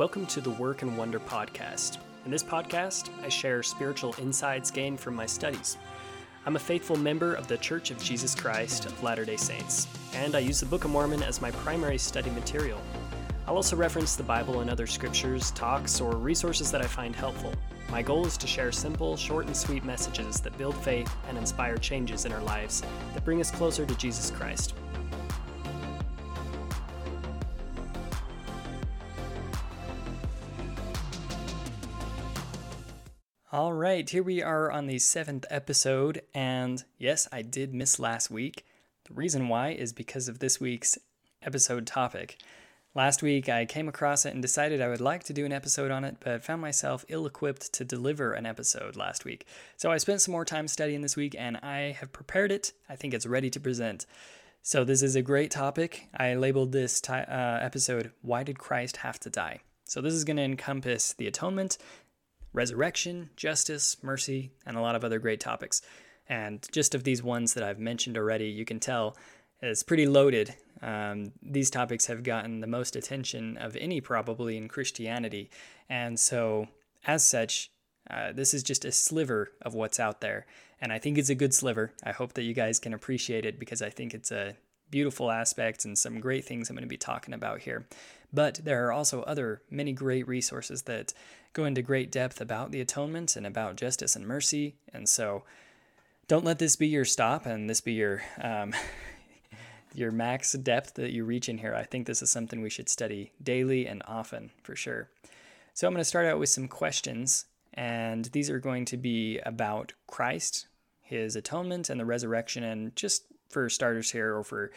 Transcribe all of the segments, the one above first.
Welcome to the Work and Wonder podcast. In this podcast, I share spiritual insights gained from my studies. I'm a faithful member of the Church of Jesus Christ of Latter day Saints, and I use the Book of Mormon as my primary study material. I'll also reference the Bible and other scriptures, talks, or resources that I find helpful. My goal is to share simple, short, and sweet messages that build faith and inspire changes in our lives that bring us closer to Jesus Christ. Right, here we are on the seventh episode, and yes, I did miss last week. The reason why is because of this week's episode topic. Last week, I came across it and decided I would like to do an episode on it, but found myself ill equipped to deliver an episode last week. So I spent some more time studying this week and I have prepared it. I think it's ready to present. So, this is a great topic. I labeled this uh, episode, Why Did Christ Have to Die? So, this is going to encompass the atonement resurrection, justice, mercy, and a lot of other great topics. And just of these ones that I've mentioned already, you can tell it's pretty loaded. Um, these topics have gotten the most attention of any probably in Christianity. And so, as such, uh, this is just a sliver of what's out there. And I think it's a good sliver. I hope that you guys can appreciate it because I think it's a beautiful aspect and some great things I'm going to be talking about here. But there are also other many great resources that go into great depth about the atonement and about justice and mercy. And so don't let this be your stop and this be your um, your max depth that you reach in here. I think this is something we should study daily and often for sure. So I'm going to start out with some questions, and these are going to be about Christ, his atonement, and the resurrection. And just for starters here, or for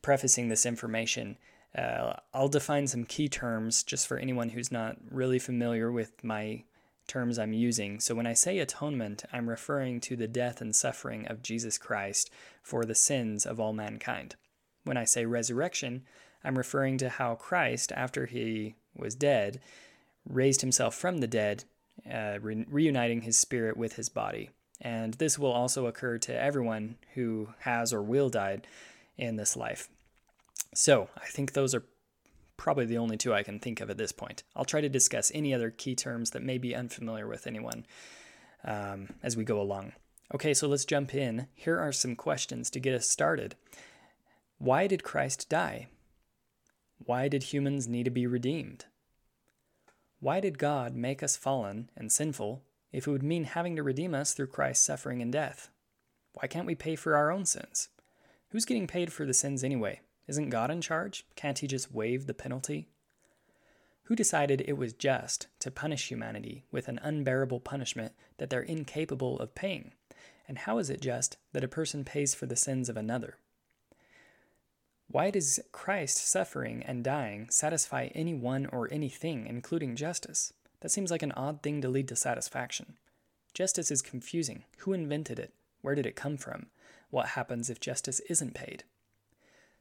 prefacing this information, uh, I'll define some key terms just for anyone who's not really familiar with my terms I'm using. So when I say atonement, I'm referring to the death and suffering of Jesus Christ for the sins of all mankind. When I say resurrection, I'm referring to how Christ, after he was dead, raised himself from the dead, uh, re- reuniting his spirit with his body. And this will also occur to everyone who has or will die in this life. So I think those are probably the only two I can think of at this point. I'll try to discuss any other key terms that may be unfamiliar with anyone um, as we go along. Okay, so let's jump in. Here are some questions to get us started. Why did Christ die? Why did humans need to be redeemed? Why did God make us fallen and sinful if it would mean having to redeem us through Christ's suffering and death? Why can't we pay for our own sins? Who's getting paid for the sins anyway? Isn't God in charge? Can't he just waive the penalty? Who decided it was just to punish humanity with an unbearable punishment that they're incapable of paying? And how is it just that a person pays for the sins of another? Why does Christ suffering and dying satisfy anyone or anything, including justice? That seems like an odd thing to lead to satisfaction. Justice is confusing. Who invented it? Where did it come from? What happens if justice isn't paid?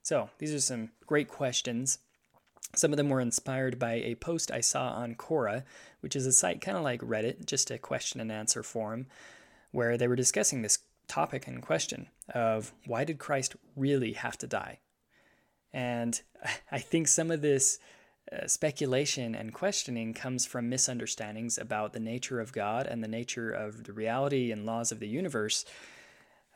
So, these are some great questions. Some of them were inspired by a post I saw on Quora, which is a site kind of like Reddit, just a question and answer forum, where they were discussing this topic and question of why did Christ really have to die? And I think some of this uh, speculation and questioning comes from misunderstandings about the nature of God and the nature of the reality and laws of the universe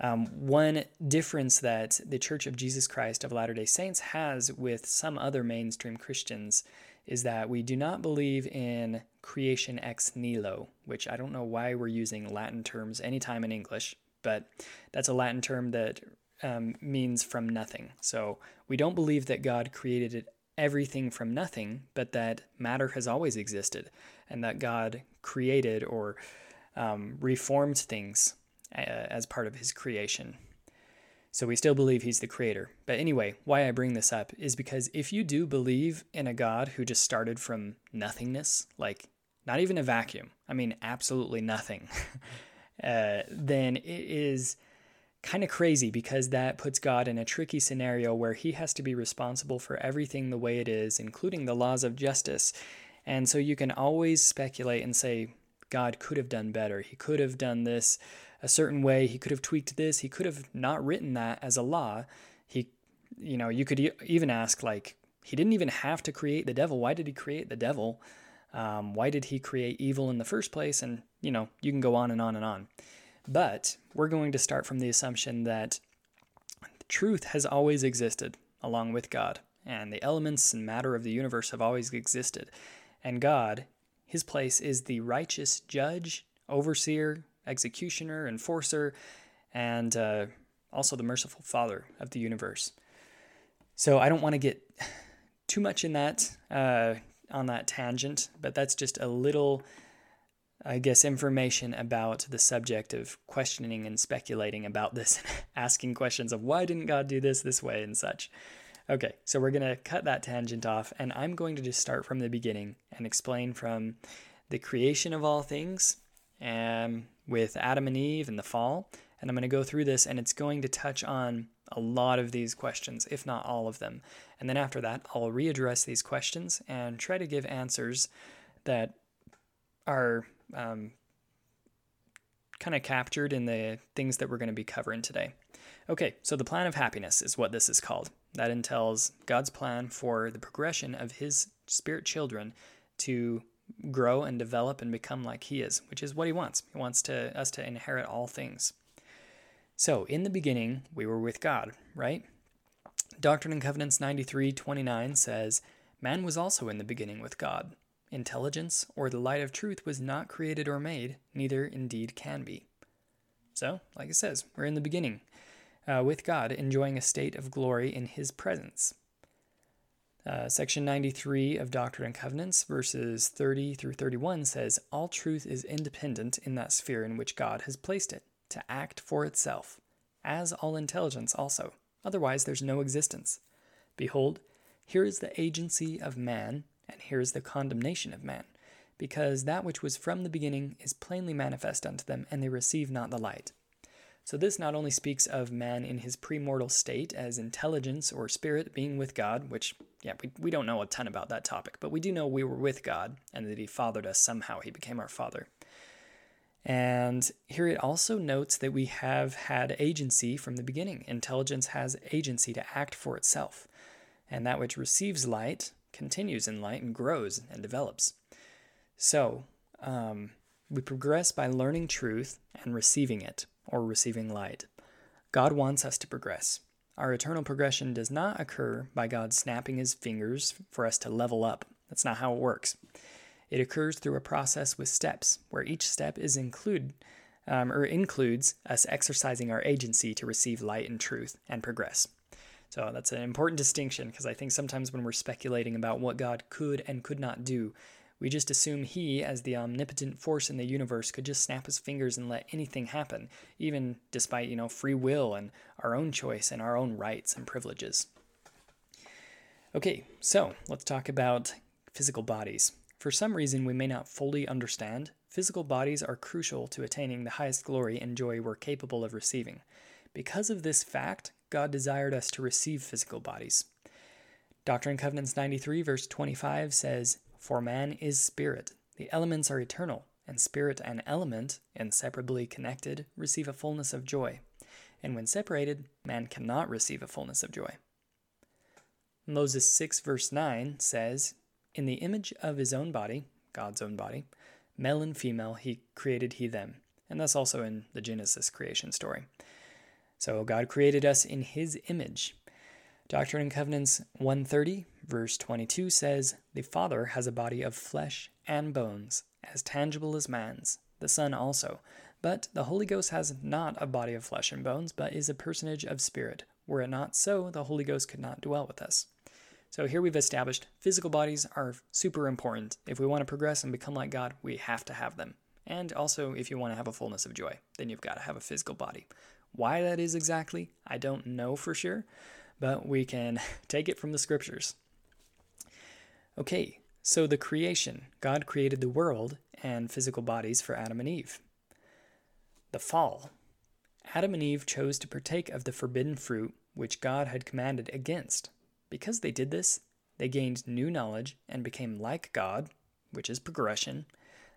um, one difference that the Church of Jesus Christ of Latter day Saints has with some other mainstream Christians is that we do not believe in creation ex nihilo, which I don't know why we're using Latin terms anytime in English, but that's a Latin term that um, means from nothing. So we don't believe that God created everything from nothing, but that matter has always existed and that God created or um, reformed things as part of his creation. So we still believe he's the creator. But anyway, why I bring this up is because if you do believe in a God who just started from nothingness, like not even a vacuum, I mean, absolutely nothing, uh, then it is kind of crazy because that puts God in a tricky scenario where he has to be responsible for everything the way it is, including the laws of justice. And so you can always speculate and say, God could have done better. He could have done this a certain way. He could have tweaked this. He could have not written that as a law. He, you know, you could e- even ask, like, He didn't even have to create the devil. Why did he create the devil? Um, why did he create evil in the first place? And, you know, you can go on and on and on. But we're going to start from the assumption that truth has always existed along with God, and the elements and matter of the universe have always existed. And God, his place is the righteous judge, overseer, executioner, enforcer, and uh, also the merciful Father of the universe. So I don't want to get too much in that uh, on that tangent, but that's just a little, I guess, information about the subject of questioning and speculating about this, asking questions of why didn't God do this this way and such. Okay, so we're going to cut that tangent off, and I'm going to just start from the beginning and explain from the creation of all things um, with Adam and Eve and the fall. And I'm going to go through this, and it's going to touch on a lot of these questions, if not all of them. And then after that, I'll readdress these questions and try to give answers that are um, kind of captured in the things that we're going to be covering today. Okay, so the plan of happiness is what this is called. That entails God's plan for the progression of His spirit children to grow and develop and become like He is, which is what He wants. He wants to, us to inherit all things. So, in the beginning, we were with God, right? Doctrine and Covenants 93:29 says, "Man was also in the beginning with God. Intelligence or the light of truth was not created or made, neither indeed can be." So, like it says, we're in the beginning uh, with God, enjoying a state of glory in His presence. Uh, section 93 of Doctrine and Covenants, verses 30 through 31 says, All truth is independent in that sphere in which God has placed it to act for itself, as all intelligence also. Otherwise, there's no existence. Behold, here is the agency of man, and here is the condemnation of man, because that which was from the beginning is plainly manifest unto them, and they receive not the light. So, this not only speaks of man in his premortal state as intelligence or spirit being with God, which, yeah, we, we don't know a ton about that topic, but we do know we were with God and that he fathered us somehow. He became our father. And here it also notes that we have had agency from the beginning. Intelligence has agency to act for itself. And that which receives light continues in light and grows and develops. So, um, we progress by learning truth and receiving it, or receiving light. God wants us to progress. Our eternal progression does not occur by God snapping his fingers for us to level up. That's not how it works. It occurs through a process with steps, where each step is include um, or includes us exercising our agency to receive light and truth and progress. So that's an important distinction because I think sometimes when we're speculating about what God could and could not do, we just assume He, as the omnipotent force in the universe, could just snap His fingers and let anything happen, even despite you know free will and our own choice and our own rights and privileges. Okay, so let's talk about physical bodies. For some reason we may not fully understand, physical bodies are crucial to attaining the highest glory and joy we're capable of receiving. Because of this fact, God desired us to receive physical bodies. Doctrine and Covenants 93, verse 25 says, For man is spirit, the elements are eternal, and spirit and element, inseparably connected, receive a fullness of joy. And when separated, man cannot receive a fullness of joy. Moses 6, verse 9 says, in the image of his own body, God's own body, male and female, he created he them. And that's also in the Genesis creation story. So God created us in his image. Doctrine and Covenants 130, verse 22 says, The Father has a body of flesh and bones, as tangible as man's, the Son also. But the Holy Ghost has not a body of flesh and bones, but is a personage of spirit. Were it not so, the Holy Ghost could not dwell with us. So here we've established physical bodies are super important. If we want to progress and become like God, we have to have them. And also, if you want to have a fullness of joy, then you've got to have a physical body. Why that is exactly, I don't know for sure, but we can take it from the scriptures. Okay, so the creation God created the world and physical bodies for Adam and Eve. The fall Adam and Eve chose to partake of the forbidden fruit which God had commanded against. Because they did this, they gained new knowledge and became like God, which is progression.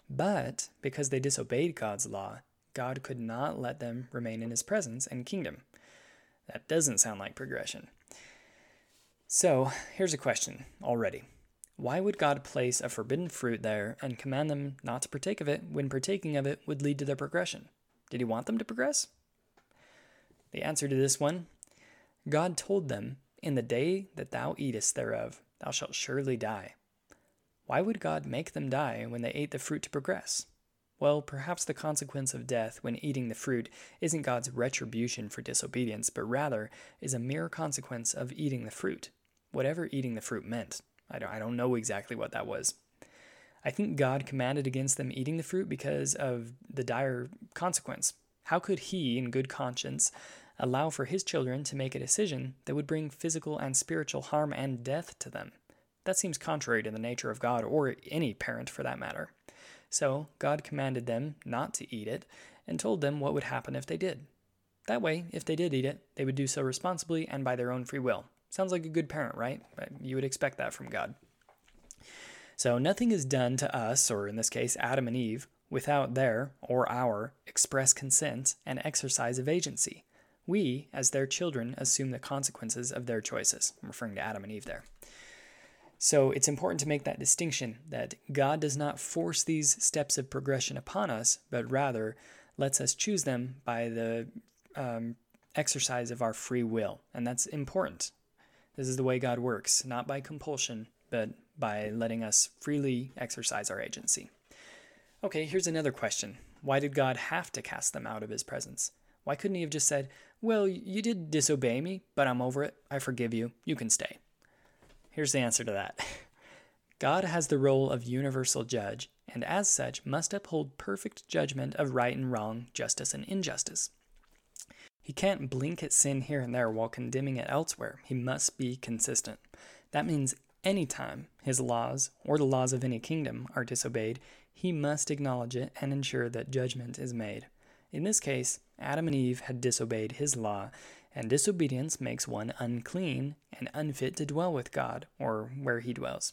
But because they disobeyed God's law, God could not let them remain in his presence and kingdom. That doesn't sound like progression. So, here's a question already. Why would God place a forbidden fruit there and command them not to partake of it when partaking of it would lead to their progression? Did he want them to progress? The answer to this one God told them, In the day that thou eatest thereof, thou shalt surely die. Why would God make them die when they ate the fruit to progress? Well, perhaps the consequence of death when eating the fruit isn't God's retribution for disobedience, but rather is a mere consequence of eating the fruit, whatever eating the fruit meant. I don't, I don't know exactly what that was. I think God commanded against them eating the fruit because of the dire consequence. How could He, in good conscience, allow for His children to make a decision that would bring physical and spiritual harm and death to them? That seems contrary to the nature of God, or any parent for that matter. So God commanded them not to eat it and told them what would happen if they did. That way, if they did eat it, they would do so responsibly and by their own free will. Sounds like a good parent, right? But you would expect that from God. So nothing is done to us, or in this case, Adam and Eve, without their, or our, express consent and exercise of agency. We, as their children, assume the consequences of their choices. I'm referring to Adam and Eve there. So it's important to make that distinction that God does not force these steps of progression upon us, but rather lets us choose them by the um, exercise of our free will. And that's important. This is the way God works, not by compulsion, but by letting us freely exercise our agency. Okay, here's another question Why did God have to cast them out of his presence? Why couldn't he have just said, Well, you did disobey me, but I'm over it. I forgive you. You can stay. Here's the answer to that God has the role of universal judge, and as such must uphold perfect judgment of right and wrong, justice and injustice. He can't blink at sin here and there while condemning it elsewhere. He must be consistent. That means anytime his laws, or the laws of any kingdom, are disobeyed, he must acknowledge it and ensure that judgment is made. In this case, Adam and Eve had disobeyed his law, and disobedience makes one unclean and unfit to dwell with God, or where he dwells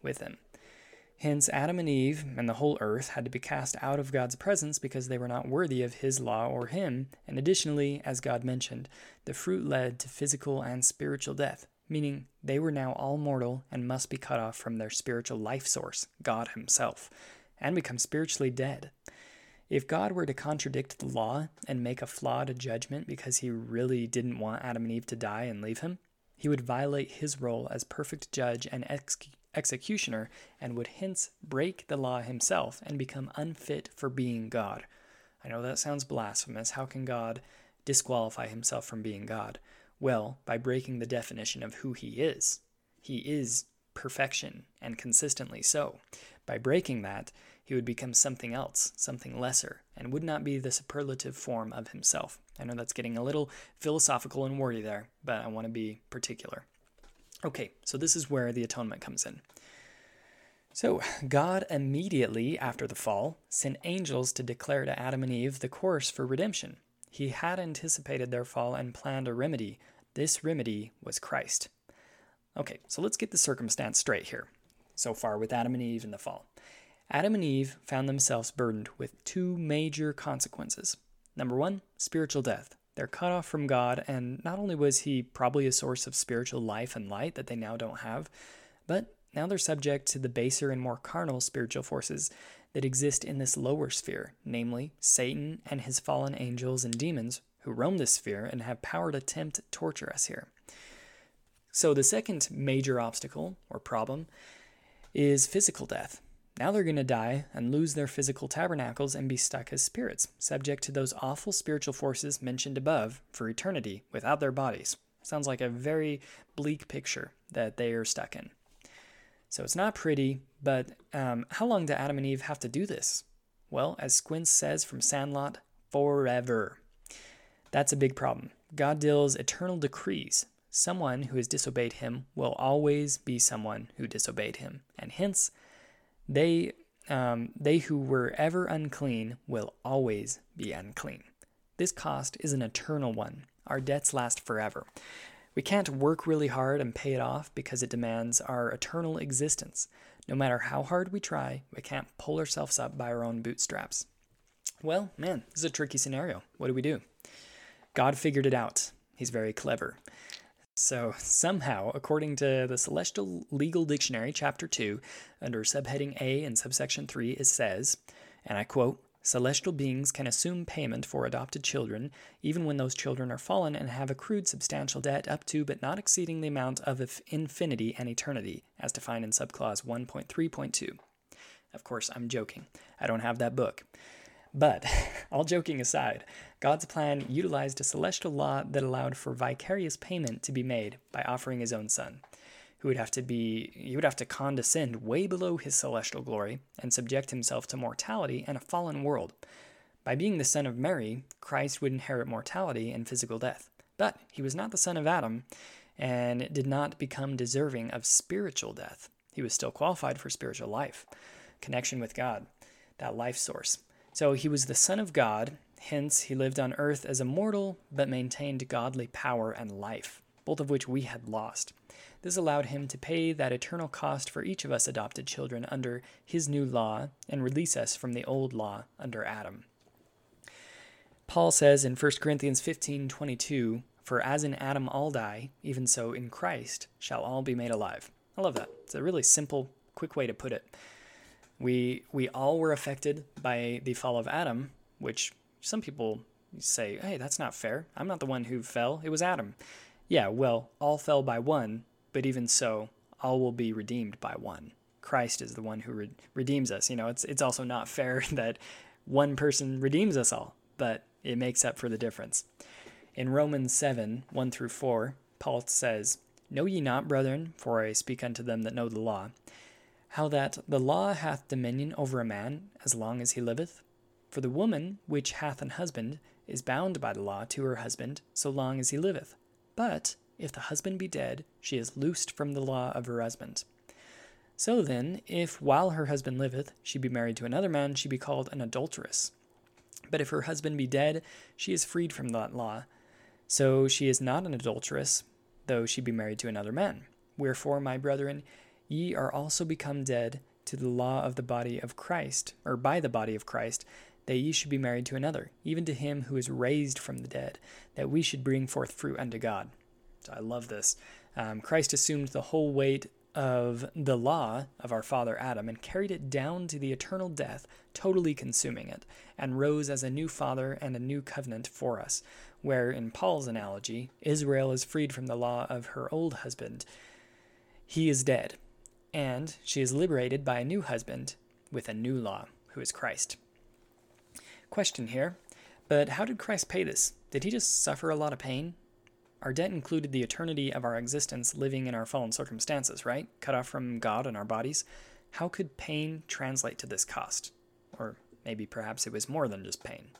with him. Hence, Adam and Eve and the whole earth had to be cast out of God's presence because they were not worthy of His law or Him. And additionally, as God mentioned, the fruit led to physical and spiritual death, meaning they were now all mortal and must be cut off from their spiritual life source, God Himself, and become spiritually dead. If God were to contradict the law and make a flawed judgment because He really didn't want Adam and Eve to die and leave Him, He would violate His role as perfect judge and execute executioner and would hence break the law himself and become unfit for being God. I know that sounds blasphemous. How can God disqualify himself from being God? Well, by breaking the definition of who he is. He is perfection and consistently so. By breaking that, he would become something else, something lesser, and would not be the superlative form of himself. I know that's getting a little philosophical and wordy there, but I want to be particular. Okay, so this is where the atonement comes in. So, God immediately after the fall sent angels to declare to Adam and Eve the course for redemption. He had anticipated their fall and planned a remedy. This remedy was Christ. Okay, so let's get the circumstance straight here. So far with Adam and Eve and the fall. Adam and Eve found themselves burdened with two major consequences. Number one, spiritual death. They're cut off from God, and not only was He probably a source of spiritual life and light that they now don't have, but now they're subject to the baser and more carnal spiritual forces that exist in this lower sphere, namely Satan and his fallen angels and demons who roam this sphere and have power to tempt torture us here. So, the second major obstacle or problem is physical death. Now they're going to die and lose their physical tabernacles and be stuck as spirits, subject to those awful spiritual forces mentioned above for eternity without their bodies. Sounds like a very bleak picture that they are stuck in. So it's not pretty, but um, how long do Adam and Eve have to do this? Well, as Squints says from Sandlot, forever. That's a big problem. God deals eternal decrees. Someone who has disobeyed him will always be someone who disobeyed him, and hence, they, um, they who were ever unclean will always be unclean. This cost is an eternal one. Our debts last forever. We can't work really hard and pay it off because it demands our eternal existence. No matter how hard we try, we can't pull ourselves up by our own bootstraps. Well, man, this is a tricky scenario. What do we do? God figured it out. He's very clever. So, somehow, according to the Celestial Legal Dictionary, Chapter 2, under subheading A and subsection 3, it says, and I quote, Celestial beings can assume payment for adopted children, even when those children are fallen and have accrued substantial debt up to but not exceeding the amount of infinity and eternity, as defined in subclause 1.3.2. Of course, I'm joking. I don't have that book. But, all joking aside, God's plan utilized a celestial law that allowed for vicarious payment to be made by offering his own son, who would have to be he would have to condescend way below his celestial glory and subject himself to mortality and a fallen world. By being the son of Mary, Christ would inherit mortality and physical death. But he was not the son of Adam and did not become deserving of spiritual death. He was still qualified for spiritual life, connection with God, that life source. So he was the Son of God, hence, he lived on earth as a mortal, but maintained godly power and life, both of which we had lost. This allowed him to pay that eternal cost for each of us adopted children under his new law and release us from the old law under Adam. Paul says in 1 Corinthians 15:22, "For as in Adam all die, even so in Christ shall all be made alive." I love that. It's a really simple, quick way to put it. We we all were affected by the fall of Adam, which some people say, "Hey, that's not fair. I'm not the one who fell. It was Adam." Yeah, well, all fell by one, but even so, all will be redeemed by one. Christ is the one who re- redeems us. You know, it's it's also not fair that one person redeems us all, but it makes up for the difference. In Romans 7, 1 through 4, Paul says, Know ye not, brethren, for I speak unto them that know the law, how that the law hath dominion over a man as long as he liveth? For the woman which hath an husband is bound by the law to her husband so long as he liveth. But if the husband be dead, she is loosed from the law of her husband. So then, if while her husband liveth she be married to another man, she be called an adulteress. But if her husband be dead, she is freed from that law. So she is not an adulteress, though she be married to another man. Wherefore, my brethren, ye are also become dead to the law of the body of Christ, or by the body of Christ, that ye should be married to another, even to him who is raised from the dead, that we should bring forth fruit unto God. So I love this. Um, Christ assumed the whole weight of the law of our father Adam and carried it down to the eternal death, totally consuming it, and rose as a new father and a new covenant for us, where, in Paul's analogy, Israel is freed from the law of her old husband. He is dead, and she is liberated by a new husband with a new law, who is Christ. Question here, but how did Christ pay this? Did he just suffer a lot of pain? Our debt included the eternity of our existence living in our fallen circumstances, right? Cut off from God and our bodies. How could pain translate to this cost? Or maybe perhaps it was more than just pain.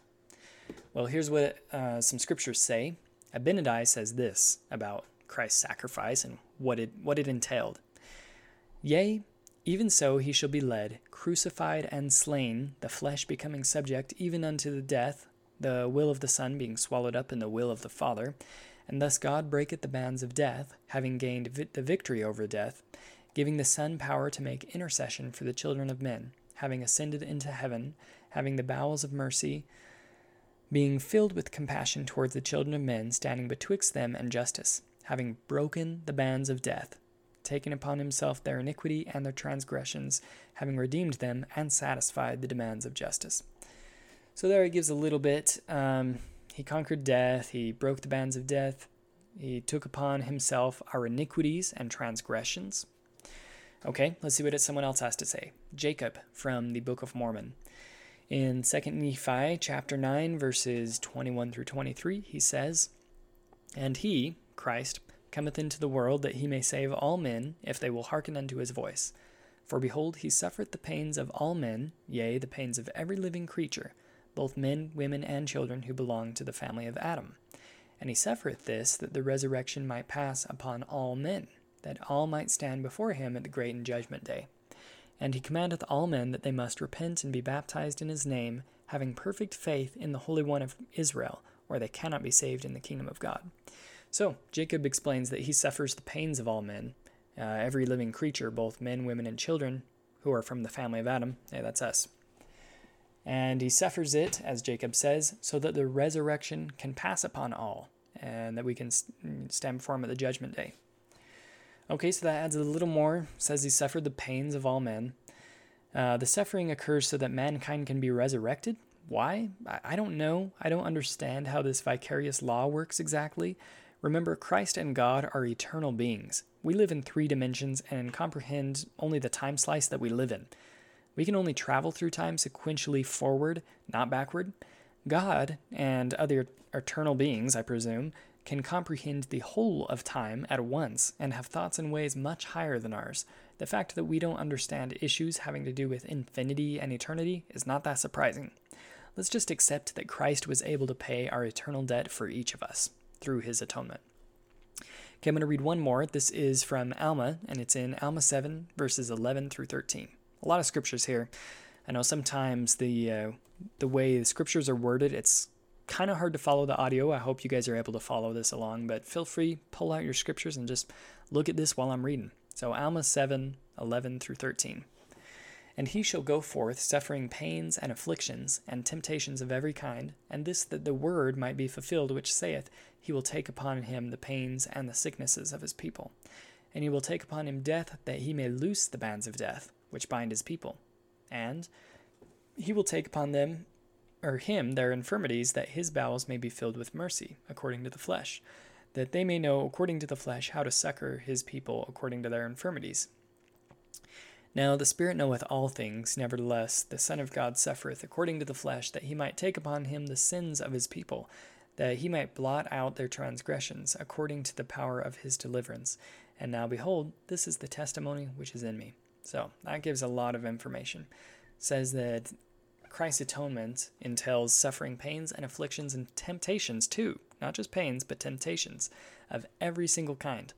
Well, here's what uh, some scriptures say. Abinadi says this about Christ's sacrifice and what it, what it entailed. Yea, even so he shall be led, crucified and slain, the flesh becoming subject even unto the death, the will of the Son being swallowed up in the will of the Father. And thus God breaketh the bands of death, having gained vi- the victory over death, giving the Son power to make intercession for the children of men, having ascended into heaven, having the bowels of mercy, being filled with compassion towards the children of men, standing betwixt them and justice, having broken the bands of death taken upon himself their iniquity and their transgressions, having redeemed them and satisfied the demands of justice. So there he gives a little bit. Um, he conquered death, he broke the bands of death, he took upon himself our iniquities and transgressions. Okay, let's see what someone else has to say. Jacob from the Book of Mormon. In 2 Nephi chapter 9, verses 21 through 23, he says, And he, Christ, cometh into the world that he may save all men, if they will hearken unto his voice. For behold, he suffereth the pains of all men, yea, the pains of every living creature, both men, women, and children who belong to the family of Adam. And he suffereth this, that the resurrection might pass upon all men, that all might stand before him at the great and judgment day. And he commandeth all men that they must repent and be baptized in his name, having perfect faith in the Holy One of Israel, or they cannot be saved in the kingdom of God. So, Jacob explains that he suffers the pains of all men, uh, every living creature, both men, women, and children, who are from the family of Adam. Hey, that's us. And he suffers it, as Jacob says, so that the resurrection can pass upon all, and that we can stand before him at the judgment day. Okay, so that adds a little more. says he suffered the pains of all men. Uh, the suffering occurs so that mankind can be resurrected. Why? I don't know. I don't understand how this vicarious law works exactly. Remember, Christ and God are eternal beings. We live in three dimensions and comprehend only the time slice that we live in. We can only travel through time sequentially forward, not backward. God and other eternal beings, I presume, can comprehend the whole of time at once and have thoughts and ways much higher than ours. The fact that we don't understand issues having to do with infinity and eternity is not that surprising. Let's just accept that Christ was able to pay our eternal debt for each of us through his atonement. Okay, I'm going to read one more. This is from Alma, and it's in Alma 7, verses 11 through 13. A lot of scriptures here. I know sometimes the uh, the way the scriptures are worded, it's kind of hard to follow the audio. I hope you guys are able to follow this along, but feel free, pull out your scriptures and just look at this while I'm reading. So, Alma 7 11 through 13. And he shall go forth, suffering pains and afflictions, and temptations of every kind, and this that the word might be fulfilled which saith, He will take upon him the pains and the sicknesses of his people. And he will take upon him death, that he may loose the bands of death, which bind his people. And he will take upon them or him their infirmities, that his bowels may be filled with mercy, according to the flesh, that they may know according to the flesh how to succor his people according to their infirmities. Now the Spirit knoweth all things, nevertheless the Son of God suffereth according to the flesh, that he might take upon him the sins of his people, that he might blot out their transgressions, according to the power of his deliverance. And now behold, this is the testimony which is in me. So that gives a lot of information. Says that Christ's atonement entails suffering pains and afflictions and temptations too, not just pains, but temptations of every single kind.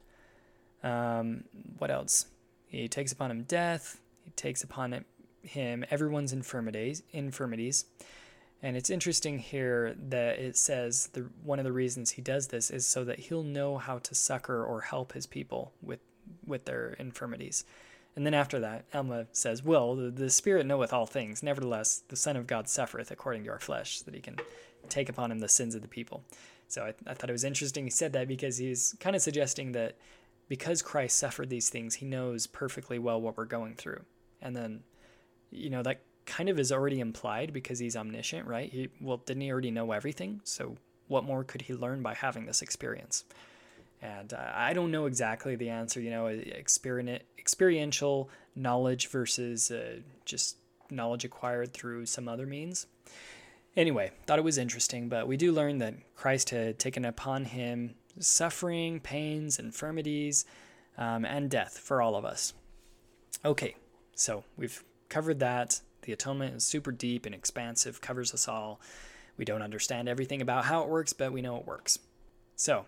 Um, what else? He takes upon him death. He takes upon him everyone's infirmities. Infirmities, and it's interesting here that it says the one of the reasons he does this is so that he'll know how to succor or help his people with with their infirmities. And then after that, Alma says, Well, the, the Spirit knoweth all things. Nevertheless, the Son of God suffereth according to our flesh, so that he can take upon him the sins of the people. So I, I thought it was interesting he said that because he's kind of suggesting that because Christ suffered these things, he knows perfectly well what we're going through. And then, you know, that kind of is already implied because he's omniscient, right? He, well, didn't he already know everything? So what more could he learn by having this experience? And uh, I don't know exactly the answer, you know, experiential knowledge versus uh, just knowledge acquired through some other means. Anyway, thought it was interesting, but we do learn that Christ had taken upon him suffering, pains, infirmities, um, and death for all of us. Okay, so we've covered that. The atonement is super deep and expansive, covers us all. We don't understand everything about how it works, but we know it works. So,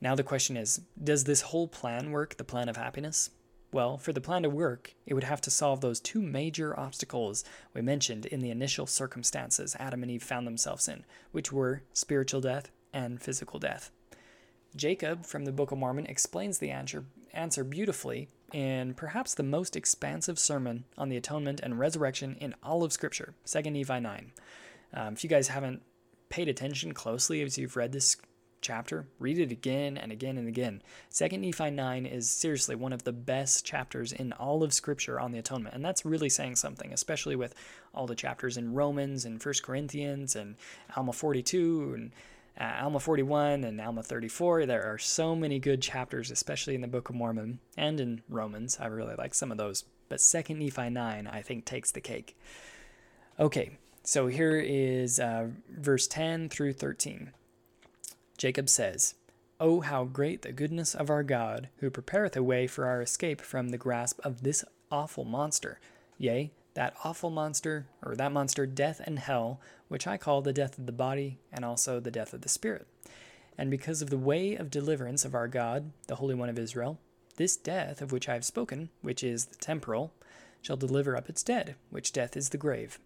now the question is Does this whole plan work, the plan of happiness? Well, for the plan to work, it would have to solve those two major obstacles we mentioned in the initial circumstances Adam and Eve found themselves in, which were spiritual death and physical death. Jacob from the Book of Mormon explains the answer, answer beautifully in perhaps the most expansive sermon on the atonement and resurrection in all of Scripture, 2 Nephi 9. Um, if you guys haven't paid attention closely as you've read this chapter. Read it again and again and again. Second Nephi 9 is seriously one of the best chapters in all of Scripture on the atonement, and that's really saying something, especially with all the chapters in Romans and First Corinthians and Alma 42 and uh, Alma 41 and Alma 34. There are so many good chapters, especially in the Book of Mormon and in Romans. I really like some of those, but Second Nephi 9 I think takes the cake. Okay, so here is uh, verse 10 through 13. Jacob says, Oh, how great the goodness of our God, who prepareth a way for our escape from the grasp of this awful monster. Yea, that awful monster, or that monster, death and hell, which I call the death of the body, and also the death of the spirit. And because of the way of deliverance of our God, the Holy One of Israel, this death of which I have spoken, which is the temporal, shall deliver up its dead, which death is the grave.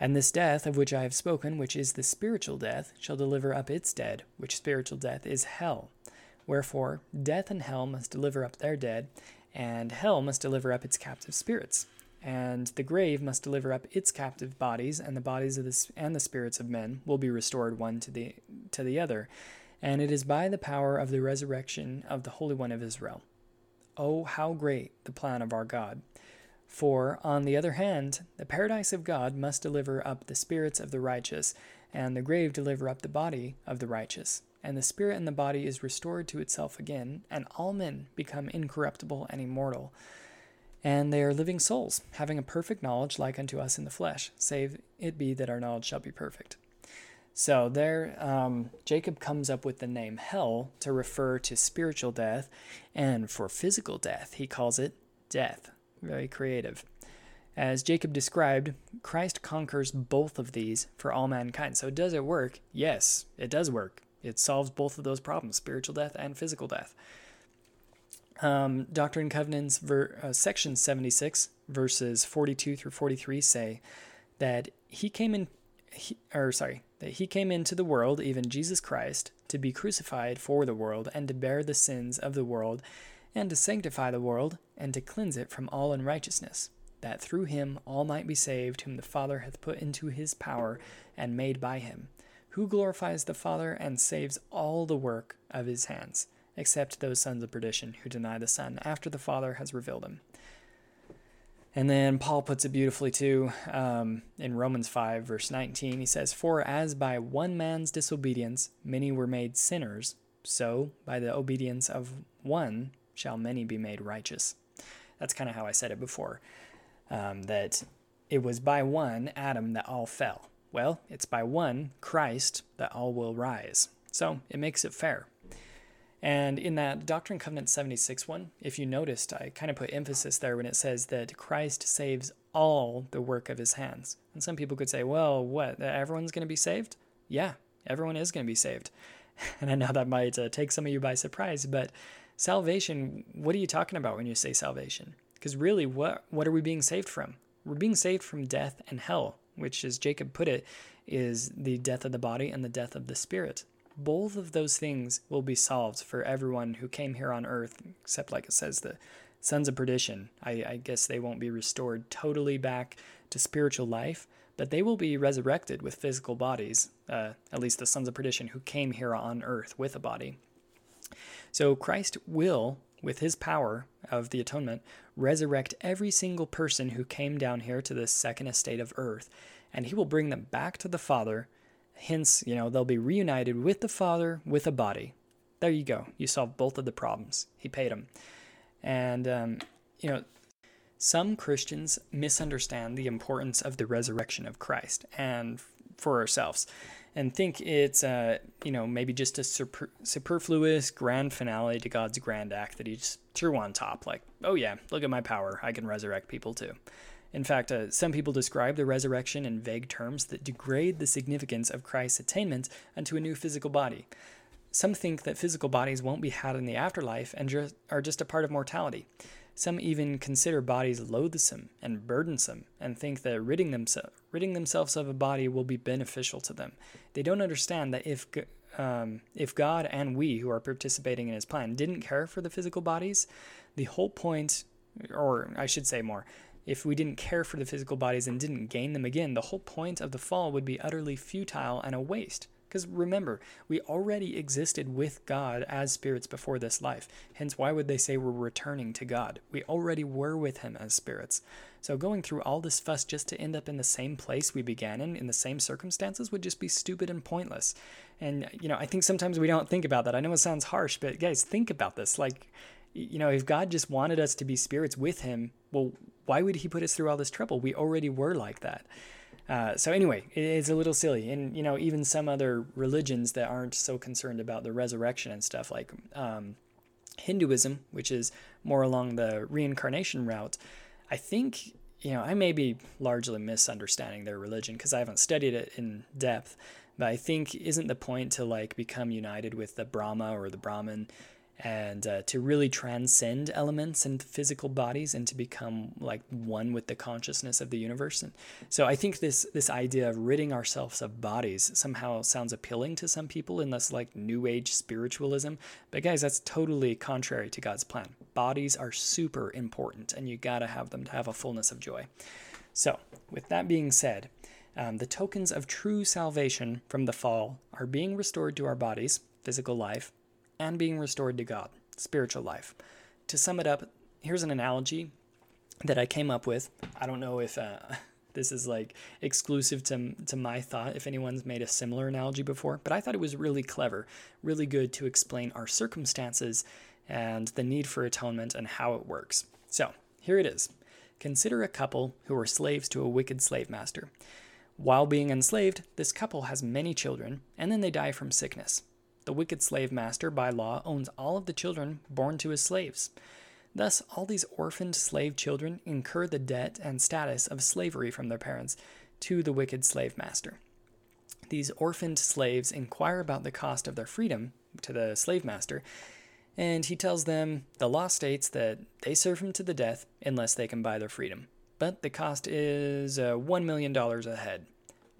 And this death of which I have spoken, which is the spiritual death, shall deliver up its dead, which spiritual death is hell. Wherefore, death and hell must deliver up their dead, and hell must deliver up its captive spirits. And the grave must deliver up its captive bodies, and the bodies of the and the spirits of men will be restored one to the to the other. and it is by the power of the resurrection of the Holy One of Israel. Oh, how great the plan of our God! For, on the other hand, the paradise of God must deliver up the spirits of the righteous, and the grave deliver up the body of the righteous. And the spirit and the body is restored to itself again, and all men become incorruptible and immortal. And they are living souls, having a perfect knowledge like unto us in the flesh, save it be that our knowledge shall be perfect. So there, um, Jacob comes up with the name hell to refer to spiritual death, and for physical death, he calls it death. Very creative. As Jacob described, Christ conquers both of these for all mankind. So does it work? Yes, it does work. It solves both of those problems, spiritual death and physical death. Um, Doctrine and Covenants, ver, uh, section 76, verses 42 through 43 say that he came in, he, or sorry, that he came into the world, even Jesus Christ, to be crucified for the world and to bear the sins of the world and to sanctify the world and to cleanse it from all unrighteousness, that through him all might be saved, whom the Father hath put into his power and made by him, who glorifies the Father and saves all the work of his hands except those sons of perdition who deny the Son after the Father has revealed him. And then Paul puts it beautifully too um, in Romans 5, verse 19. He says, For as by one man's disobedience many were made sinners, so by the obedience of one shall many be made righteous. That's kind of how I said it before. Um, that it was by one, Adam, that all fell. Well, it's by one, Christ, that all will rise. So it makes it fair. And in that Doctrine and Covenant 76 one, if you noticed, I kind of put emphasis there when it says that Christ saves all the work of his hands. And some people could say, well, what? Everyone's going to be saved? Yeah, everyone is going to be saved. And I know that might uh, take some of you by surprise, but salvation, what are you talking about when you say salvation? Because really, what, what are we being saved from? We're being saved from death and hell, which, as Jacob put it, is the death of the body and the death of the spirit both of those things will be solved for everyone who came here on earth, except, like it says, the sons of perdition. I, I, guess they won't be restored totally back to spiritual life, but they will be resurrected with physical bodies, uh, at least the sons of perdition who came here on earth with a body. So Christ will, with his power of the atonement, resurrect every single person who came down here to this second estate of earth, and he will bring them back to the Father Hence, you know, they'll be reunited with the Father with a body. There you go. You solve both of the problems. He paid them. And, um, you know, some Christians misunderstand the importance of the resurrection of Christ and for ourselves and think it's, uh, you know, maybe just a super, superfluous grand finale to God's grand act that he just threw on top. Like, oh yeah, look at my power. I can resurrect people too. In fact, uh, some people describe the resurrection in vague terms that degrade the significance of Christ's attainment unto a new physical body. Some think that physical bodies won't be had in the afterlife and just, are just a part of mortality. Some even consider bodies loathsome and burdensome and think that ridding, themse- ridding themselves of a body will be beneficial to them. They don't understand that if, um, if God and we who are participating in his plan didn't care for the physical bodies, the whole point, or I should say more, if we didn't care for the physical bodies and didn't gain them again, the whole point of the fall would be utterly futile and a waste. Because remember, we already existed with God as spirits before this life. Hence, why would they say we're returning to God? We already were with Him as spirits. So, going through all this fuss just to end up in the same place we began in, in the same circumstances, would just be stupid and pointless. And, you know, I think sometimes we don't think about that. I know it sounds harsh, but guys, think about this. Like, you know, if God just wanted us to be spirits with Him, well, why would he put us through all this trouble? We already were like that. Uh, so anyway, it's a little silly, and you know, even some other religions that aren't so concerned about the resurrection and stuff, like um, Hinduism, which is more along the reincarnation route. I think you know I may be largely misunderstanding their religion because I haven't studied it in depth, but I think isn't the point to like become united with the Brahma or the Brahman and uh, to really transcend elements and physical bodies and to become like one with the consciousness of the universe. And so I think this this idea of ridding ourselves of bodies somehow sounds appealing to some people in this like new age spiritualism. But guys, that's totally contrary to God's plan. Bodies are super important and you got to have them to have a fullness of joy. So, with that being said, um, the tokens of true salvation from the fall are being restored to our bodies physical life, and being restored to God, spiritual life. To sum it up, here's an analogy that I came up with. I don't know if uh, this is like exclusive to, to my thought, if anyone's made a similar analogy before, but I thought it was really clever, really good to explain our circumstances and the need for atonement and how it works. So here it is. Consider a couple who are slaves to a wicked slave master. While being enslaved, this couple has many children, and then they die from sickness. The wicked slave master, by law, owns all of the children born to his slaves. Thus, all these orphaned slave children incur the debt and status of slavery from their parents to the wicked slave master. These orphaned slaves inquire about the cost of their freedom to the slave master, and he tells them the law states that they serve him to the death unless they can buy their freedom. But the cost is uh, $1 million a head.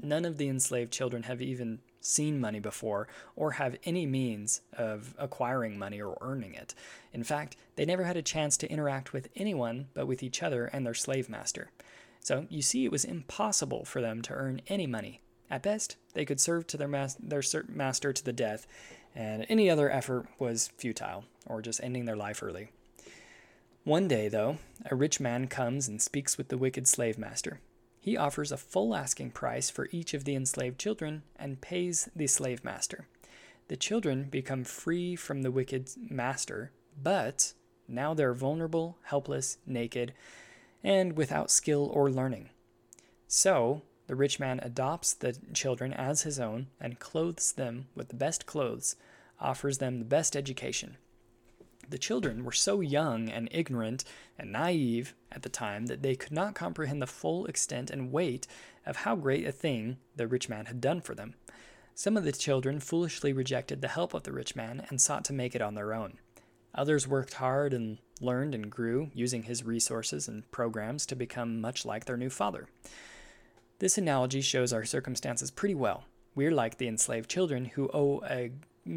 None of the enslaved children have even seen money before or have any means of acquiring money or earning it. In fact, they never had a chance to interact with anyone but with each other and their slave master. So you see, it was impossible for them to earn any money. At best, they could serve to their, mas- their master to the death, and any other effort was futile or just ending their life early. One day, though, a rich man comes and speaks with the wicked slave master. He offers a full asking price for each of the enslaved children and pays the slave master. The children become free from the wicked master, but now they're vulnerable, helpless, naked, and without skill or learning. So, the rich man adopts the children as his own and clothes them with the best clothes, offers them the best education. The children were so young and ignorant and naive at the time that they could not comprehend the full extent and weight of how great a thing the rich man had done for them. Some of the children foolishly rejected the help of the rich man and sought to make it on their own. Others worked hard and learned and grew, using his resources and programs to become much like their new father. This analogy shows our circumstances pretty well. We're like the enslaved children who owe a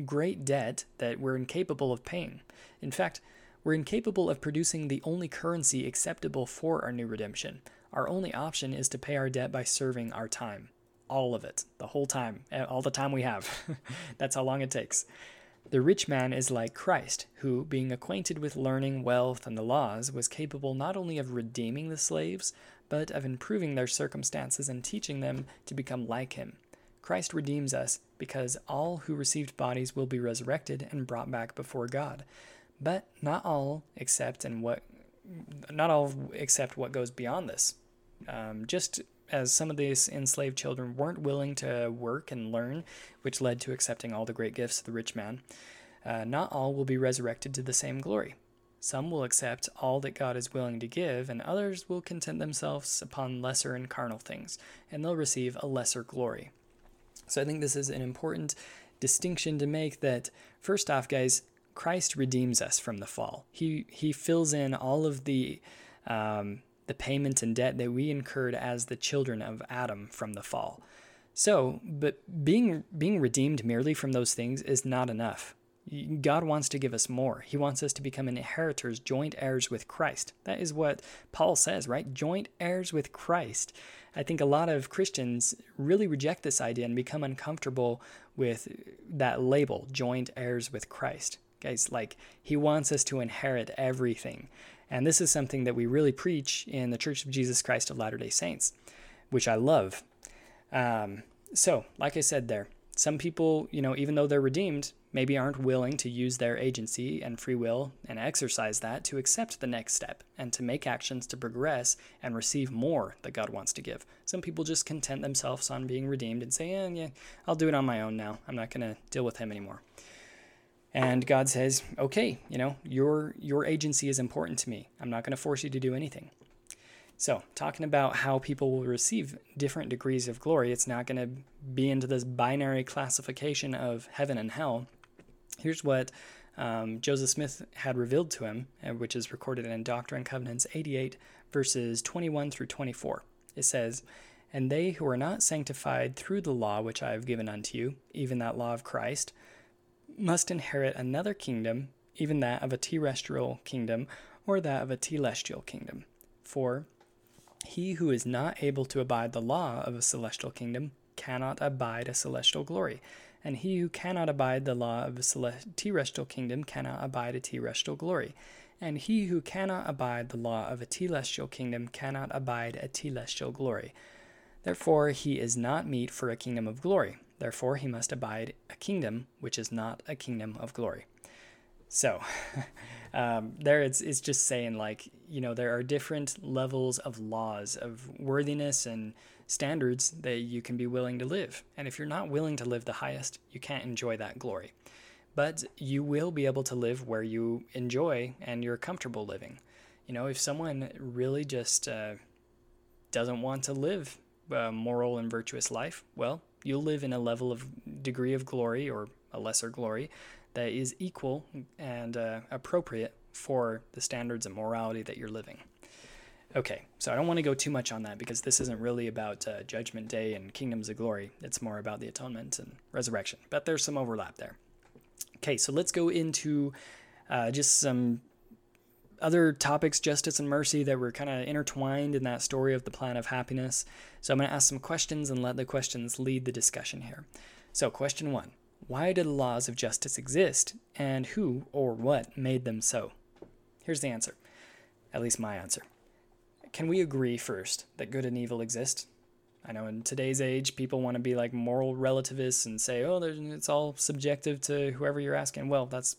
great debt that we're incapable of paying. In fact, we're incapable of producing the only currency acceptable for our new redemption. Our only option is to pay our debt by serving our time. All of it, the whole time, all the time we have. That's how long it takes. The rich man is like Christ, who, being acquainted with learning, wealth, and the laws, was capable not only of redeeming the slaves, but of improving their circumstances and teaching them to become like him. Christ redeems us because all who received bodies will be resurrected and brought back before God. But not all accept and what not all accept what goes beyond this. Um, just as some of these enslaved children weren't willing to work and learn, which led to accepting all the great gifts of the rich man, uh, not all will be resurrected to the same glory. Some will accept all that God is willing to give, and others will content themselves upon lesser and carnal things, and they'll receive a lesser glory. So I think this is an important distinction to make that first off, guys, Christ redeems us from the fall. He he fills in all of the um, the payment and debt that we incurred as the children of Adam from the fall. So, but being being redeemed merely from those things is not enough. God wants to give us more. He wants us to become inheritors, joint heirs with Christ. That is what Paul says, right? Joint heirs with Christ. I think a lot of Christians really reject this idea and become uncomfortable with that label, joint heirs with Christ. Guys, like, he wants us to inherit everything. And this is something that we really preach in the Church of Jesus Christ of Latter day Saints, which I love. Um, so, like I said there, some people, you know, even though they're redeemed, maybe aren't willing to use their agency and free will and exercise that to accept the next step and to make actions to progress and receive more that God wants to give. Some people just content themselves on being redeemed and say, yeah, yeah, I'll do it on my own now. I'm not going to deal with him anymore. And God says, okay, you know, your your agency is important to me. I'm not going to force you to do anything. So, talking about how people will receive different degrees of glory, it's not going to be into this binary classification of heaven and hell. Here's what um, Joseph Smith had revealed to him, uh, which is recorded in Doctrine and Covenants 88, verses 21 through 24. It says, And they who are not sanctified through the law which I have given unto you, even that law of Christ, must inherit another kingdom, even that of a terrestrial kingdom, or that of a telestial kingdom. For he who is not able to abide the law of a celestial kingdom cannot abide a celestial glory. And he who cannot abide the law of a terrestrial kingdom cannot abide a terrestrial glory. And he who cannot abide the law of a telestial kingdom cannot abide a telestial glory. Therefore, he is not meet for a kingdom of glory. Therefore, he must abide a kingdom which is not a kingdom of glory. So, um, there it's, it's just saying, like, you know, there are different levels of laws of worthiness and standards that you can be willing to live. And if you're not willing to live the highest, you can't enjoy that glory. But you will be able to live where you enjoy and you're comfortable living. You know, if someone really just uh, doesn't want to live a moral and virtuous life, well, you'll live in a level of degree of glory or a lesser glory that is equal and uh, appropriate for the standards of morality that you're living. Okay, so I don't want to go too much on that because this isn't really about uh, Judgment Day and Kingdoms of Glory. It's more about the atonement and resurrection, but there's some overlap there. Okay, so let's go into uh, just some other topics, justice and mercy, that were kind of intertwined in that story of the plan of happiness. So I'm going to ask some questions and let the questions lead the discussion here. So, question one Why do the laws of justice exist, and who or what made them so? Here's the answer, at least my answer. Can we agree first that good and evil exist? I know in today's age, people want to be like moral relativists and say, oh, it's all subjective to whoever you're asking. Well, that's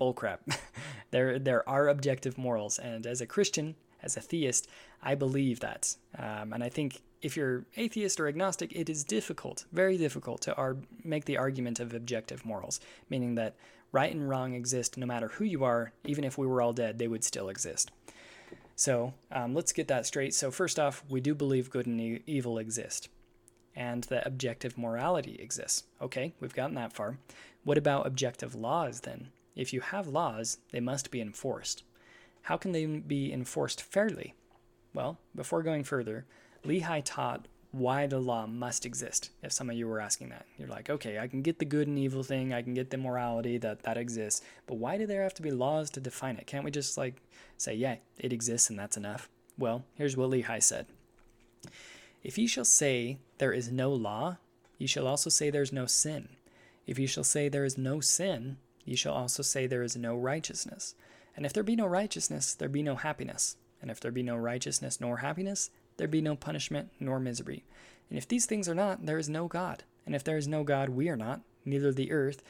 bullcrap. there, there are objective morals. And as a Christian, as a theist, I believe that. Um, and I think if you're atheist or agnostic, it is difficult, very difficult to ar- make the argument of objective morals, meaning that right and wrong exist no matter who you are, even if we were all dead, they would still exist. So um, let's get that straight. So, first off, we do believe good and e- evil exist and that objective morality exists. Okay, we've gotten that far. What about objective laws then? If you have laws, they must be enforced. How can they be enforced fairly? Well, before going further, Lehi taught why the law must exist. If some of you were asking that, you're like, okay, I can get the good and evil thing, I can get the morality that that exists, but why do there have to be laws to define it? Can't we just like say, yeah, it exists and that's enough? Well, here's what Lehi said. If ye shall say there is no law, ye shall also say there is no sin. If ye shall say there is no sin, ye shall also say there is no righteousness. And if there be no righteousness, there be no happiness. And if there be no righteousness nor happiness, there be no punishment nor misery. And if these things are not, there is no God. And if there is no God, we are not, neither the earth.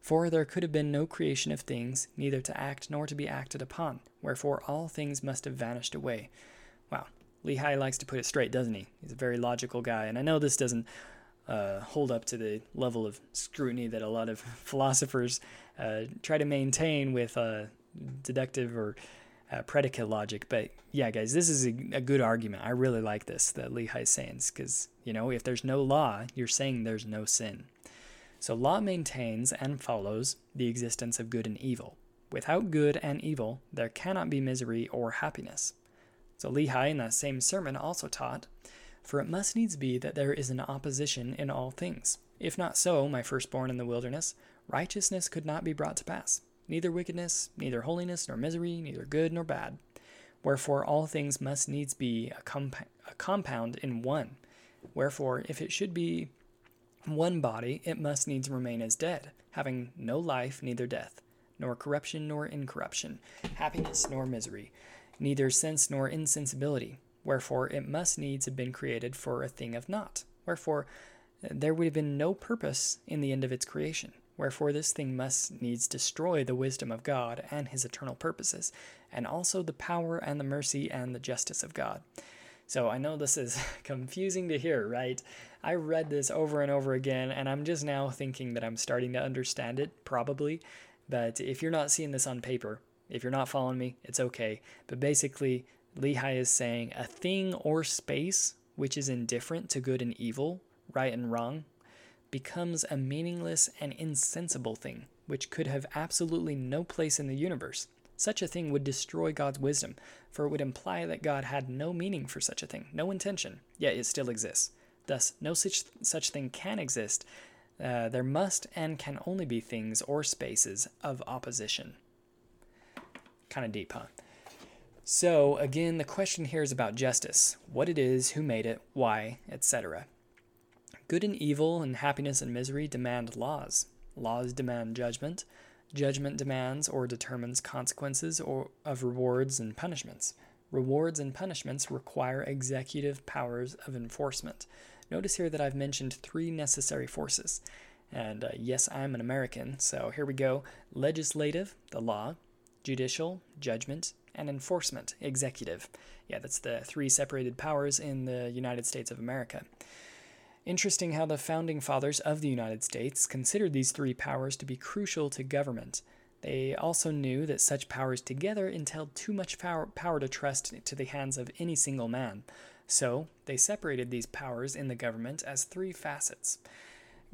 For there could have been no creation of things, neither to act nor to be acted upon. Wherefore all things must have vanished away. Wow, Lehi likes to put it straight, doesn't he? He's a very logical guy. And I know this doesn't uh, hold up to the level of scrutiny that a lot of philosophers uh, try to maintain with uh, deductive or uh, predicate logic. But yeah, guys, this is a, a good argument. I really like this that Lehi's saying because you know if there's no law, you're saying there's no sin. So law maintains and follows the existence of good and evil. Without good and evil, there cannot be misery or happiness. So Lehi in that same sermon also taught, For it must needs be that there is an opposition in all things. If not so, my firstborn in the wilderness, righteousness could not be brought to pass neither wickedness, neither holiness, nor misery, neither good nor bad. Wherefore all things must needs be a, comp- a compound in one. Wherefore, if it should be one body, it must needs remain as dead, having no life, neither death, nor corruption nor incorruption, happiness nor misery, neither sense nor insensibility. Wherefore it must needs have been created for a thing of naught. Wherefore there would have been no purpose in the end of its creation. Wherefore this thing must needs destroy the wisdom of God and his eternal purposes, and also the power and the mercy and the justice of God. So I know this is confusing to hear, right? I read this over and over again, and I'm just now thinking that I'm starting to understand it, probably. But if you're not seeing this on paper, if you're not following me, it's okay. But basically, Lehi is saying a thing or space which is indifferent to good and evil, right and wrong, becomes a meaningless and insensible thing, which could have absolutely no place in the universe. Such a thing would destroy God's wisdom, for it would imply that God had no meaning for such a thing, no intention, yet it still exists. Thus, no such, such thing can exist. Uh, there must and can only be things or spaces of opposition. Kind of deep, huh? So, again, the question here is about justice what it is, who made it, why, etc. Good and evil and happiness and misery demand laws. Laws demand judgment. Judgment demands or determines consequences or of rewards and punishments. Rewards and punishments require executive powers of enforcement. Notice here that I've mentioned three necessary forces. And uh, yes, I'm an American, so here we go legislative, the law, judicial, judgment, and enforcement, executive. Yeah, that's the three separated powers in the United States of America. Interesting how the founding fathers of the United States considered these three powers to be crucial to government. They also knew that such powers together entailed too much power, power to trust to the hands of any single man. So, they separated these powers in the government as three facets.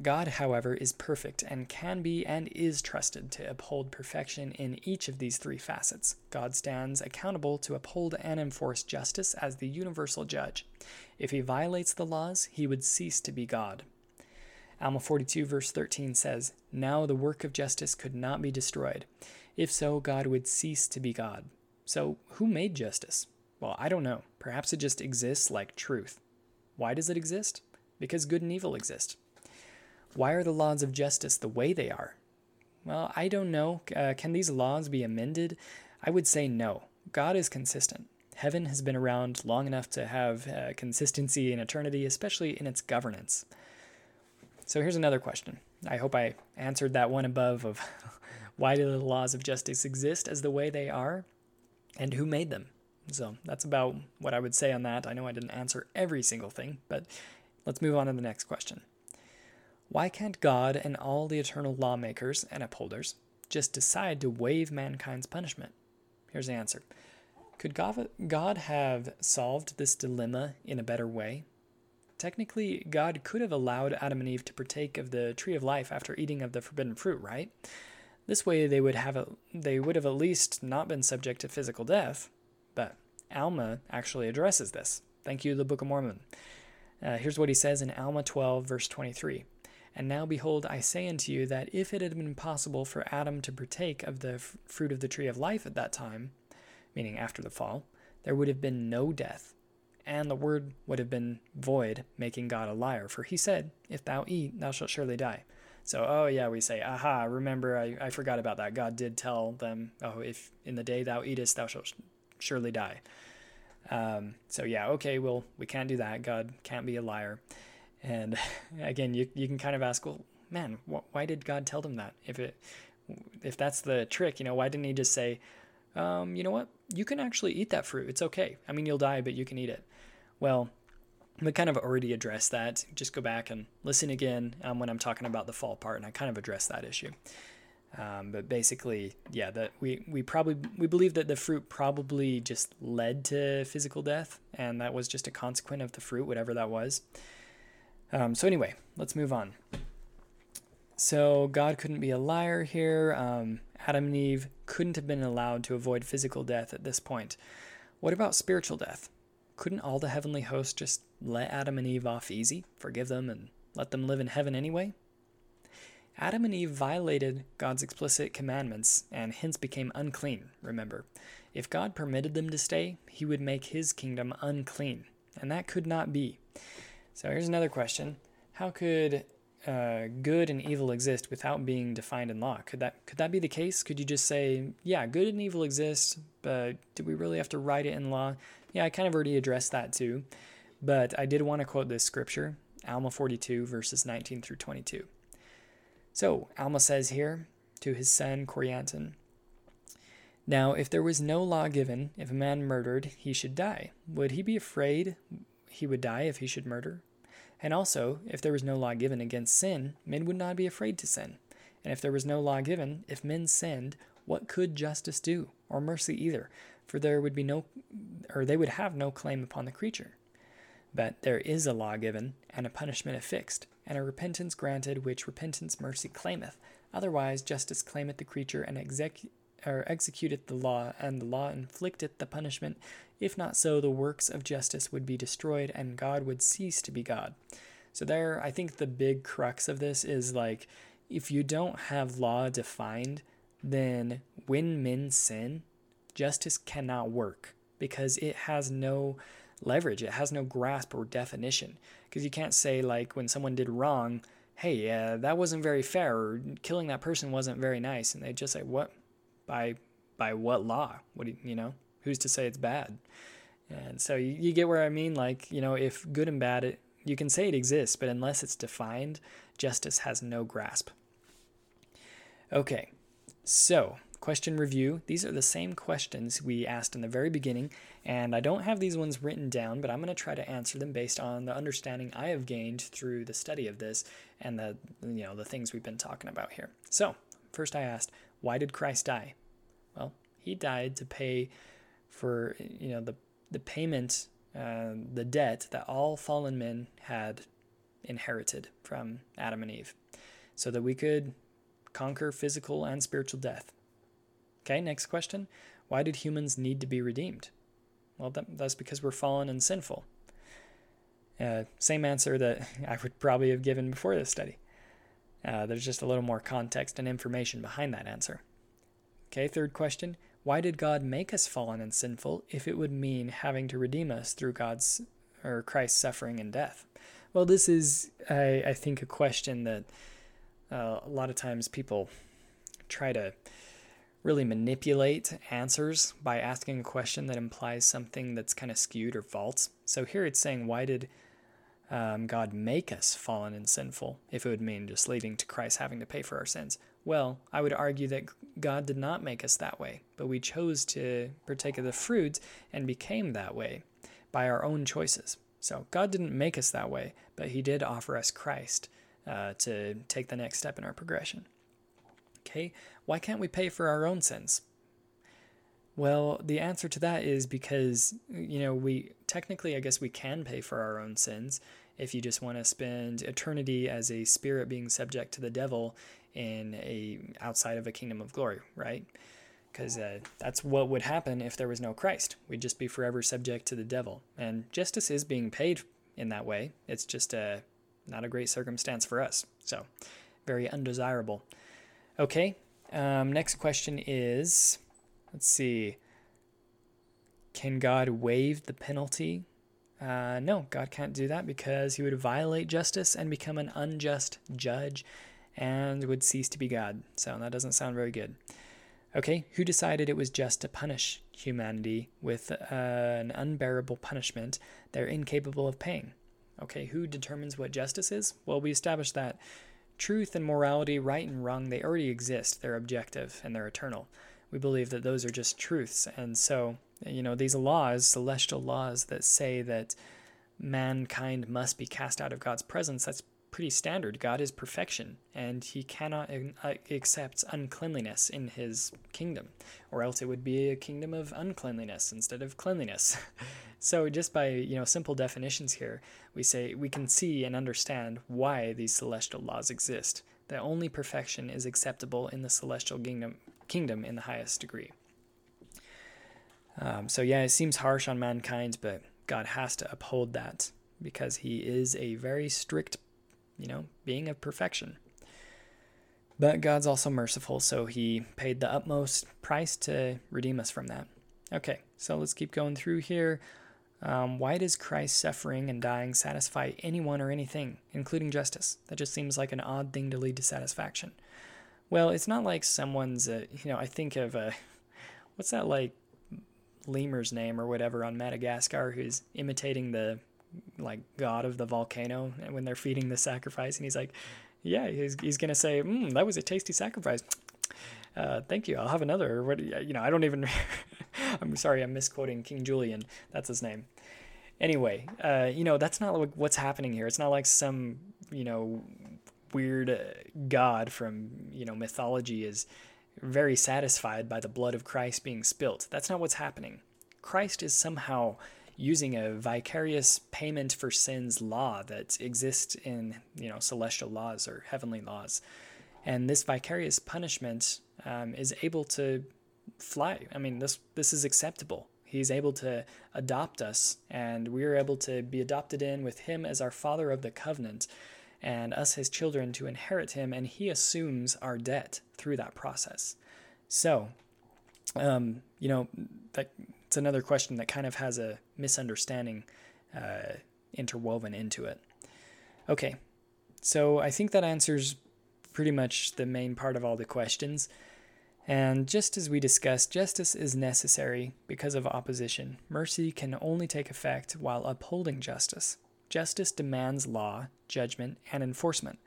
God, however, is perfect and can be and is trusted to uphold perfection in each of these three facets. God stands accountable to uphold and enforce justice as the universal judge. If he violates the laws, he would cease to be God. Alma 42, verse 13 says, Now the work of justice could not be destroyed. If so, God would cease to be God. So, who made justice? Well, I don't know. Perhaps it just exists like truth. Why does it exist? Because good and evil exist. Why are the laws of justice the way they are? Well, I don't know. Uh, can these laws be amended? I would say no. God is consistent. Heaven has been around long enough to have uh, consistency in eternity, especially in its governance. So here's another question. I hope I answered that one above of why do the laws of justice exist as the way they are and who made them? So that's about what I would say on that. I know I didn't answer every single thing, but let's move on to the next question. Why can't God and all the eternal lawmakers and upholders just decide to waive mankind's punishment? Here's the answer Could God have solved this dilemma in a better way? Technically, God could have allowed Adam and Eve to partake of the tree of life after eating of the forbidden fruit, right? This way they would have a, they would have at least not been subject to physical death. But Alma actually addresses this. Thank you, the Book of Mormon. Uh, here's what he says in Alma 12, verse 23. And now, behold, I say unto you that if it had been possible for Adam to partake of the f- fruit of the tree of life at that time, meaning after the fall, there would have been no death, and the word would have been void, making God a liar. For he said, If thou eat, thou shalt surely die. So, oh yeah, we say, aha, remember, I, I forgot about that. God did tell them, oh, if in the day thou eatest, thou shalt surely die. Um, so yeah, okay, well, we can't do that. God can't be a liar. And again, you, you can kind of ask, well, man, wh- why did God tell them that? If it, if that's the trick, you know, why didn't he just say, um, you know what, you can actually eat that fruit. It's okay. I mean, you'll die, but you can eat it. Well, we kind of already addressed that. Just go back and listen again um, when I'm talking about the fall part, and I kind of addressed that issue. Um, but basically, yeah, that we we probably we believe that the fruit probably just led to physical death, and that was just a consequence of the fruit, whatever that was. Um, so anyway, let's move on. So God couldn't be a liar here. Um, Adam and Eve couldn't have been allowed to avoid physical death at this point. What about spiritual death? Couldn't all the heavenly hosts just let Adam and Eve off easy, forgive them, and let them live in heaven anyway? Adam and Eve violated God's explicit commandments and hence became unclean, remember. If God permitted them to stay, he would make his kingdom unclean, and that could not be. So here's another question: How could uh, good and evil exist without being defined in law? Could that could that be the case? Could you just say, yeah, good and evil exist, but do we really have to write it in law? Yeah, I kind of already addressed that too, but I did want to quote this scripture, Alma 42 verses 19 through 22. So Alma says here to his son Corianton. Now, if there was no law given, if a man murdered, he should die. Would he be afraid he would die if he should murder. And also, if there was no law given against sin, men would not be afraid to sin. And if there was no law given, if men sinned, what could justice do, or mercy either? For there would be no, or they would have no claim upon the creature. But there is a law given, and a punishment affixed, and a repentance granted, which repentance mercy claimeth. Otherwise, justice claimeth the creature, and exec- or executeth the law, and the law inflicted the punishment. If not so, the works of justice would be destroyed, and God would cease to be God. So, there, I think the big crux of this is like, if you don't have law defined, then when men sin, justice cannot work because it has no leverage. It has no grasp or definition. Because you can't say, like, when someone did wrong, hey, uh, that wasn't very fair, or killing that person wasn't very nice. And they just say, what? By by what law? What do you, you know? Who's to say it's bad? And so you, you get where I mean. Like, you know, if good and bad, it, you can say it exists, but unless it's defined, justice has no grasp. Okay, so question review. These are the same questions we asked in the very beginning, and I don't have these ones written down, but I'm going to try to answer them based on the understanding I have gained through the study of this and the you know the things we've been talking about here. So, first I asked, why did Christ die? Well, he died to pay for you know the the payment, uh, the debt that all fallen men had inherited from Adam and Eve, so that we could conquer physical and spiritual death. Okay, next question. Why did humans need to be redeemed? Well, that, that's because we're fallen and sinful. Uh, same answer that I would probably have given before this study. Uh, there's just a little more context and information behind that answer. Okay, third question. Why did God make us fallen and sinful if it would mean having to redeem us through God's or Christ's suffering and death? Well, this is, I, I think, a question that uh, a lot of times people try to really manipulate answers by asking a question that implies something that's kind of skewed or false. So here it's saying, why did um, God make us fallen and sinful if it would mean just leading to Christ having to pay for our sins? Well, I would argue that God did not make us that way, but we chose to partake of the fruit and became that way by our own choices. So God didn't make us that way, but He did offer us Christ uh, to take the next step in our progression. Okay, why can't we pay for our own sins? Well, the answer to that is because, you know, we technically, I guess we can pay for our own sins if you just want to spend eternity as a spirit being subject to the devil in a outside of a kingdom of glory, right? Because uh, that's what would happen if there was no Christ. We'd just be forever subject to the devil. And justice is being paid in that way. It's just a not a great circumstance for us. So, very undesirable. Okay, um, next question is let's see. Can God waive the penalty? Uh, no, God can't do that because he would violate justice and become an unjust judge and would cease to be God. So that doesn't sound very good. Okay, who decided it was just to punish humanity with uh, an unbearable punishment they're incapable of paying? Okay, who determines what justice is? Well, we established that truth and morality, right and wrong, they already exist. They're objective and they're eternal. We believe that those are just truths. And so, you know, these laws, celestial laws that say that mankind must be cast out of God's presence, that's pretty standard. God is perfection, and he cannot uh, accept uncleanliness in his kingdom, or else it would be a kingdom of uncleanliness instead of cleanliness. so just by, you know, simple definitions here, we say we can see and understand why these celestial laws exist. That only perfection is acceptable in the celestial kingdom, kingdom in the highest degree. Um, so yeah, it seems harsh on mankind, but God has to uphold that because he is a very strict you know, being of perfection. But God's also merciful, so he paid the utmost price to redeem us from that. Okay, so let's keep going through here. Um, why does Christ's suffering and dying satisfy anyone or anything, including justice? That just seems like an odd thing to lead to satisfaction. Well, it's not like someone's, uh, you know, I think of, uh, what's that like lemur's name or whatever on Madagascar who's imitating the like god of the volcano when they're feeding the sacrifice and he's like yeah he's, he's gonna say mm, that was a tasty sacrifice. Uh, thank you. I'll have another. What you know i don't even i'm sorry i'm misquoting king julien. That's his name. Anyway uh, you know that's not what's happening here. It's not like some you know weird uh, god from you know mythology is very satisfied by the blood of christ being spilt that's not what's happening christ is somehow using a vicarious payment for sins law that exists in you know celestial laws or heavenly laws, and this vicarious punishment um, is able to fly. I mean, this this is acceptable. He's able to adopt us, and we are able to be adopted in with Him as our Father of the covenant, and us His children to inherit Him, and He assumes our debt through that process. So, um, you know, that it's another question that kind of has a misunderstanding uh, interwoven into it. Okay, so I think that answers pretty much the main part of all the questions. And just as we discussed, justice is necessary because of opposition. Mercy can only take effect while upholding justice. Justice demands law, judgment, and enforcement.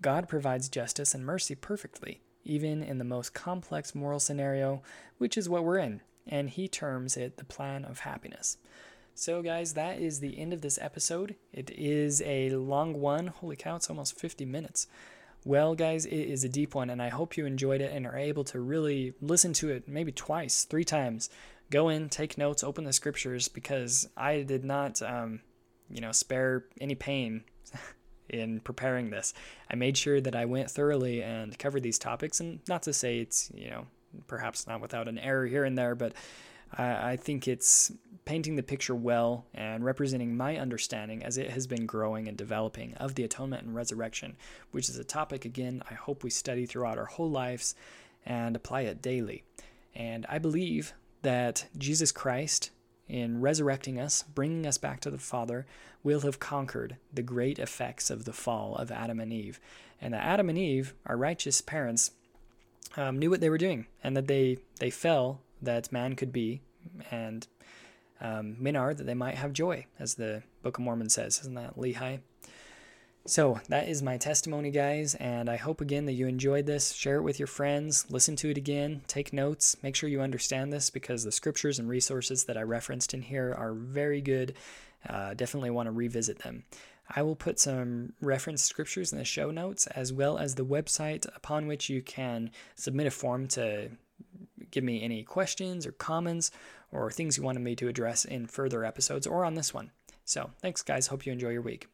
God provides justice and mercy perfectly, even in the most complex moral scenario, which is what we're in, and He terms it the plan of happiness. So, guys, that is the end of this episode. It is a long one. Holy cow, it's almost 50 minutes. Well, guys, it is a deep one, and I hope you enjoyed it and are able to really listen to it maybe twice, three times. Go in, take notes, open the scriptures, because I did not, um, you know, spare any pain in preparing this. I made sure that I went thoroughly and covered these topics, and not to say it's, you know, perhaps not without an error here and there, but I, I think it's painting the picture well and representing my understanding as it has been growing and developing of the atonement and resurrection, which is a topic, again, I hope we study throughout our whole lives and apply it daily. And I believe that Jesus Christ, in resurrecting us, bringing us back to the Father, will have conquered the great effects of the fall of Adam and Eve. And that Adam and Eve, our righteous parents, um, knew what they were doing and that they, they fell that man could be and um, men are that they might have joy, as the Book of Mormon says. Isn't that Lehi? So that is my testimony, guys, and I hope again that you enjoyed this. Share it with your friends, listen to it again, take notes, make sure you understand this because the scriptures and resources that I referenced in here are very good. Uh, definitely want to revisit them. I will put some reference scriptures in the show notes as well as the website upon which you can submit a form to give me any questions or comments or things you wanted me to address in further episodes or on this one. So, thanks, guys. Hope you enjoy your week.